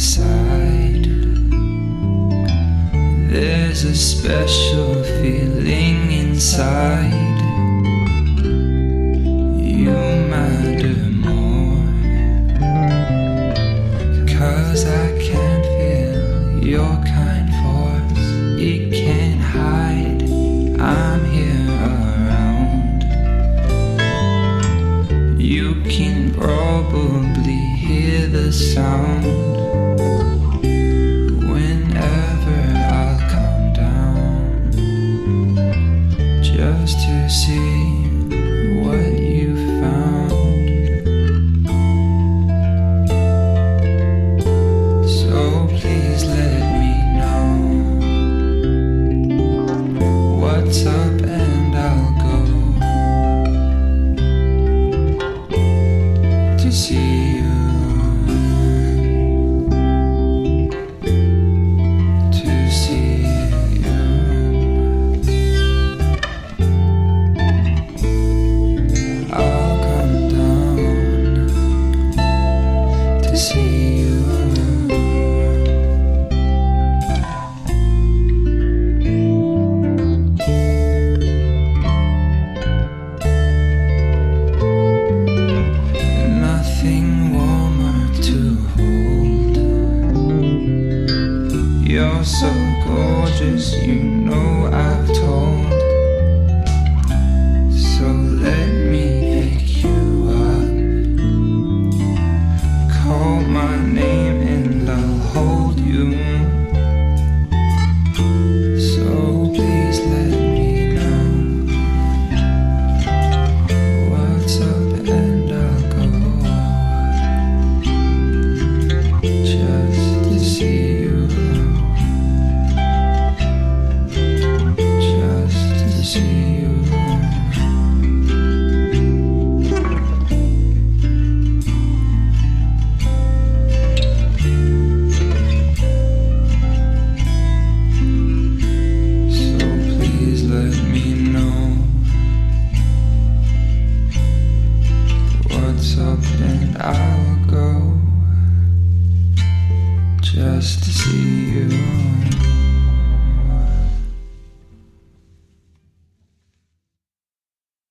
side. There's a special feeling inside. You can probably hear the sound whenever I'll come down just to see what you found. So please let me know what's up go You're so gorgeous, you know I've I'll go just to see you.